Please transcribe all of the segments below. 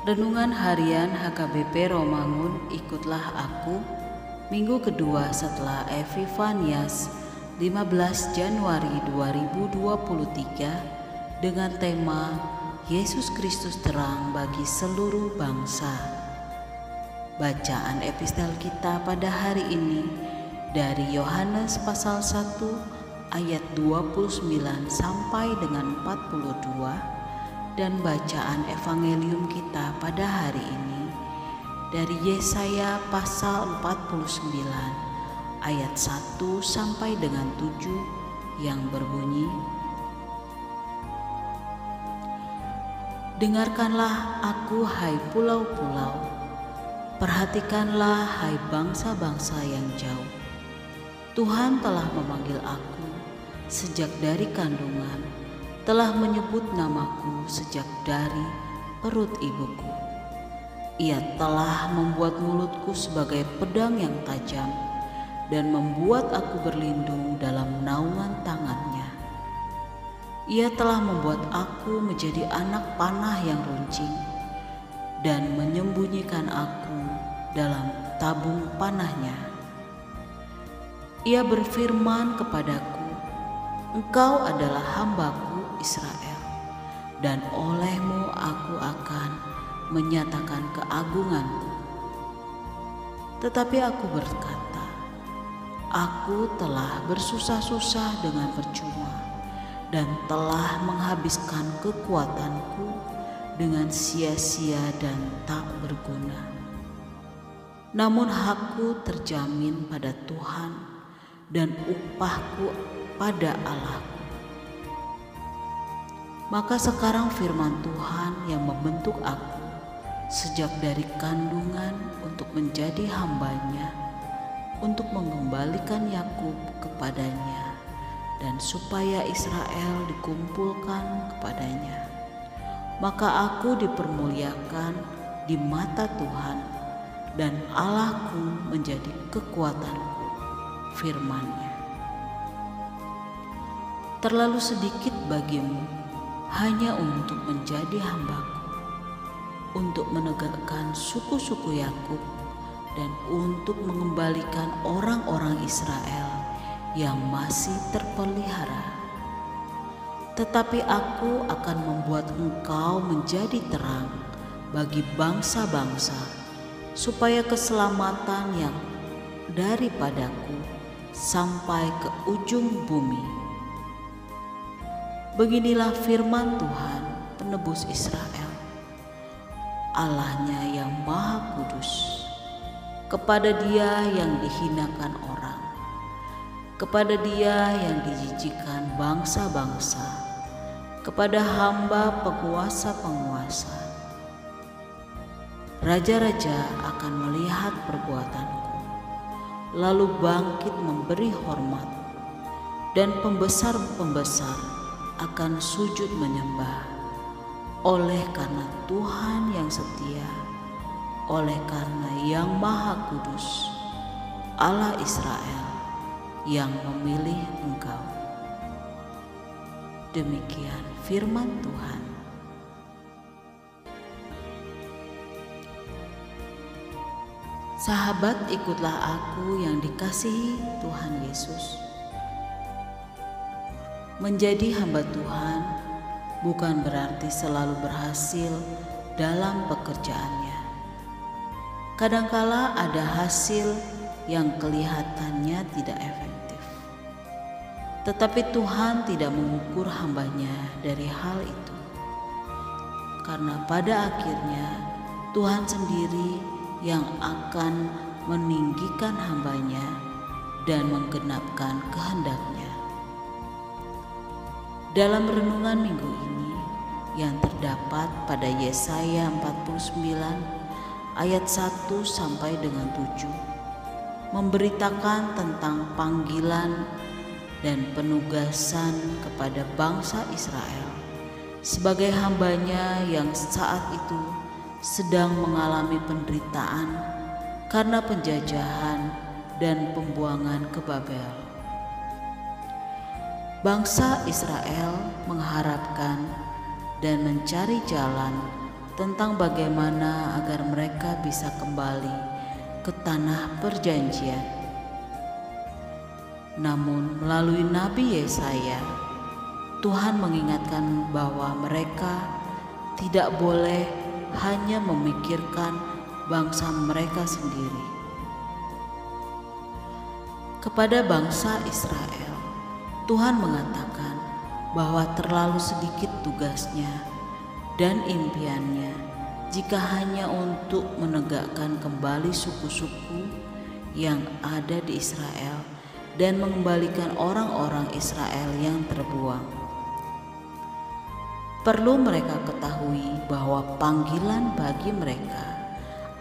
Renungan Harian HKBP Romangun Ikutlah Aku Minggu kedua setelah Epifanias 15 Januari 2023 dengan tema Yesus Kristus terang bagi seluruh bangsa. Bacaan epistel kita pada hari ini dari Yohanes pasal 1 ayat 29 sampai dengan 42 dan bacaan evangelium kita pada hari ini dari Yesaya pasal 49 ayat 1 sampai dengan 7 yang berbunyi Dengarkanlah aku hai pulau-pulau. Perhatikanlah hai bangsa-bangsa yang jauh. Tuhan telah memanggil aku sejak dari kandungan telah menyebut namaku sejak dari perut ibuku. Ia telah membuat mulutku sebagai pedang yang tajam dan membuat aku berlindung dalam naungan tangannya. Ia telah membuat aku menjadi anak panah yang runcing dan menyembunyikan aku dalam tabung panahnya. Ia berfirman kepadaku, Engkau adalah hambaku Israel, dan olehmu aku akan menyatakan keagunganku. Tetapi aku berkata, aku telah bersusah-susah dengan percuma dan telah menghabiskan kekuatanku dengan sia-sia dan tak berguna. Namun hakku terjamin pada Tuhan dan upahku pada Allahku. Maka sekarang firman Tuhan yang membentuk aku sejak dari kandungan untuk menjadi hambanya, untuk mengembalikan Yakub kepadanya, dan supaya Israel dikumpulkan kepadanya. Maka aku dipermuliakan di mata Tuhan, dan Allahku menjadi kekuatanku, firmannya. Terlalu sedikit bagimu hanya untuk menjadi hambaku, untuk menegakkan suku-suku Yakub dan untuk mengembalikan orang-orang Israel yang masih terpelihara. Tetapi aku akan membuat engkau menjadi terang bagi bangsa-bangsa, supaya keselamatan yang daripadaku sampai ke ujung bumi Beginilah firman Tuhan penebus Israel, Allahnya yang maha kudus, kepada dia yang dihinakan orang, kepada dia yang dijijikan bangsa-bangsa, kepada hamba penguasa-penguasa. Raja-raja akan melihat perbuatanku, lalu bangkit memberi hormat, dan pembesar-pembesar akan sujud menyembah oleh karena Tuhan yang setia, oleh karena yang Maha Kudus, Allah Israel yang memilih engkau. Demikian firman Tuhan. Sahabat, ikutlah aku yang dikasihi Tuhan Yesus. Menjadi hamba Tuhan bukan berarti selalu berhasil dalam pekerjaannya. Kadangkala ada hasil yang kelihatannya tidak efektif. Tetapi Tuhan tidak mengukur hambanya dari hal itu. Karena pada akhirnya Tuhan sendiri yang akan meninggikan hambanya dan menggenapkan kehendaknya. Dalam renungan minggu ini yang terdapat pada Yesaya 49 ayat 1 sampai dengan 7 memberitakan tentang panggilan dan penugasan kepada bangsa Israel sebagai hambanya yang saat itu sedang mengalami penderitaan karena penjajahan dan pembuangan ke Babel. Bangsa Israel mengharapkan dan mencari jalan tentang bagaimana agar mereka bisa kembali ke tanah perjanjian. Namun, melalui Nabi Yesaya, Tuhan mengingatkan bahwa mereka tidak boleh hanya memikirkan bangsa mereka sendiri. Kepada bangsa Israel, Tuhan mengatakan bahwa terlalu sedikit tugasnya dan impiannya jika hanya untuk menegakkan kembali suku-suku yang ada di Israel dan mengembalikan orang-orang Israel yang terbuang. Perlu mereka ketahui bahwa panggilan bagi mereka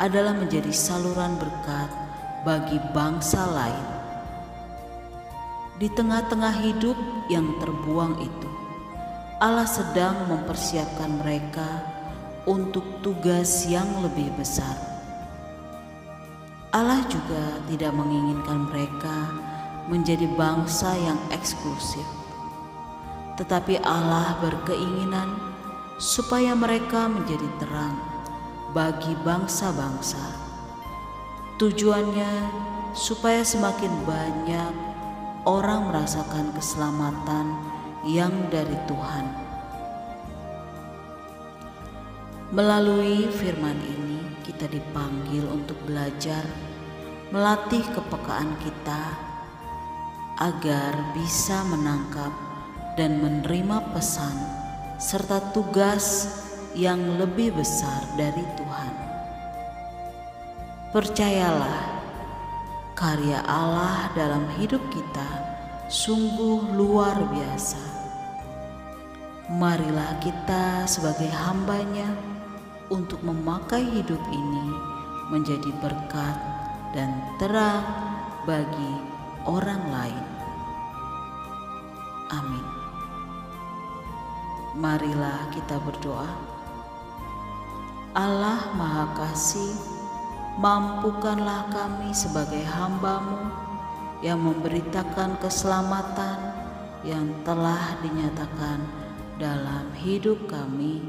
adalah menjadi saluran berkat bagi bangsa lain. Di tengah-tengah hidup yang terbuang itu, Allah sedang mempersiapkan mereka untuk tugas yang lebih besar. Allah juga tidak menginginkan mereka menjadi bangsa yang eksklusif, tetapi Allah berkeinginan supaya mereka menjadi terang bagi bangsa-bangsa. Tujuannya supaya semakin banyak orang merasakan keselamatan yang dari Tuhan. Melalui firman ini, kita dipanggil untuk belajar melatih kepekaan kita agar bisa menangkap dan menerima pesan serta tugas yang lebih besar dari Tuhan. Percayalah, karya Allah dalam hidup kita sungguh luar biasa. Marilah kita sebagai hambanya untuk memakai hidup ini menjadi berkat dan terang bagi orang lain. Amin. Marilah kita berdoa. Allah Maha Kasih, mampukanlah kami sebagai hambamu yang memberitakan keselamatan yang telah dinyatakan dalam hidup kami